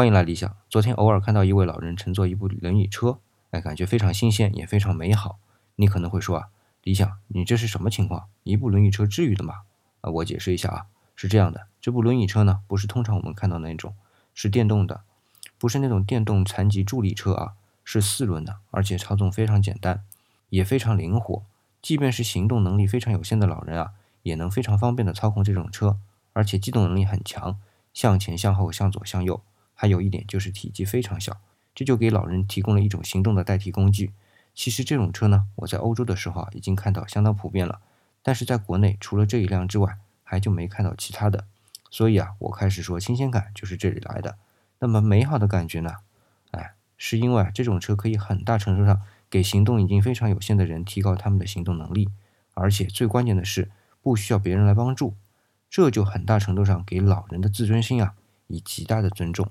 欢迎来理想。昨天偶尔看到一位老人乘坐一部轮椅车，哎，感觉非常新鲜，也非常美好。你可能会说啊，理想，你这是什么情况？一部轮椅车至于的吗？啊，我解释一下啊，是这样的，这部轮椅车呢，不是通常我们看到那种，是电动的，不是那种电动残疾助力车啊，是四轮的，而且操纵非常简单，也非常灵活，即便是行动能力非常有限的老人啊，也能非常方便的操控这种车，而且机动能力很强，向前、向后、向左、向右。还有一点就是体积非常小，这就给老人提供了一种行动的代替工具。其实这种车呢，我在欧洲的时候啊，已经看到相当普遍了，但是在国内除了这一辆之外，还就没看到其他的。所以啊，我开始说新鲜感就是这里来的。那么美好的感觉呢？哎，是因为啊，这种车可以很大程度上给行动已经非常有限的人提高他们的行动能力，而且最关键的是不需要别人来帮助，这就很大程度上给老人的自尊心啊以极大的尊重。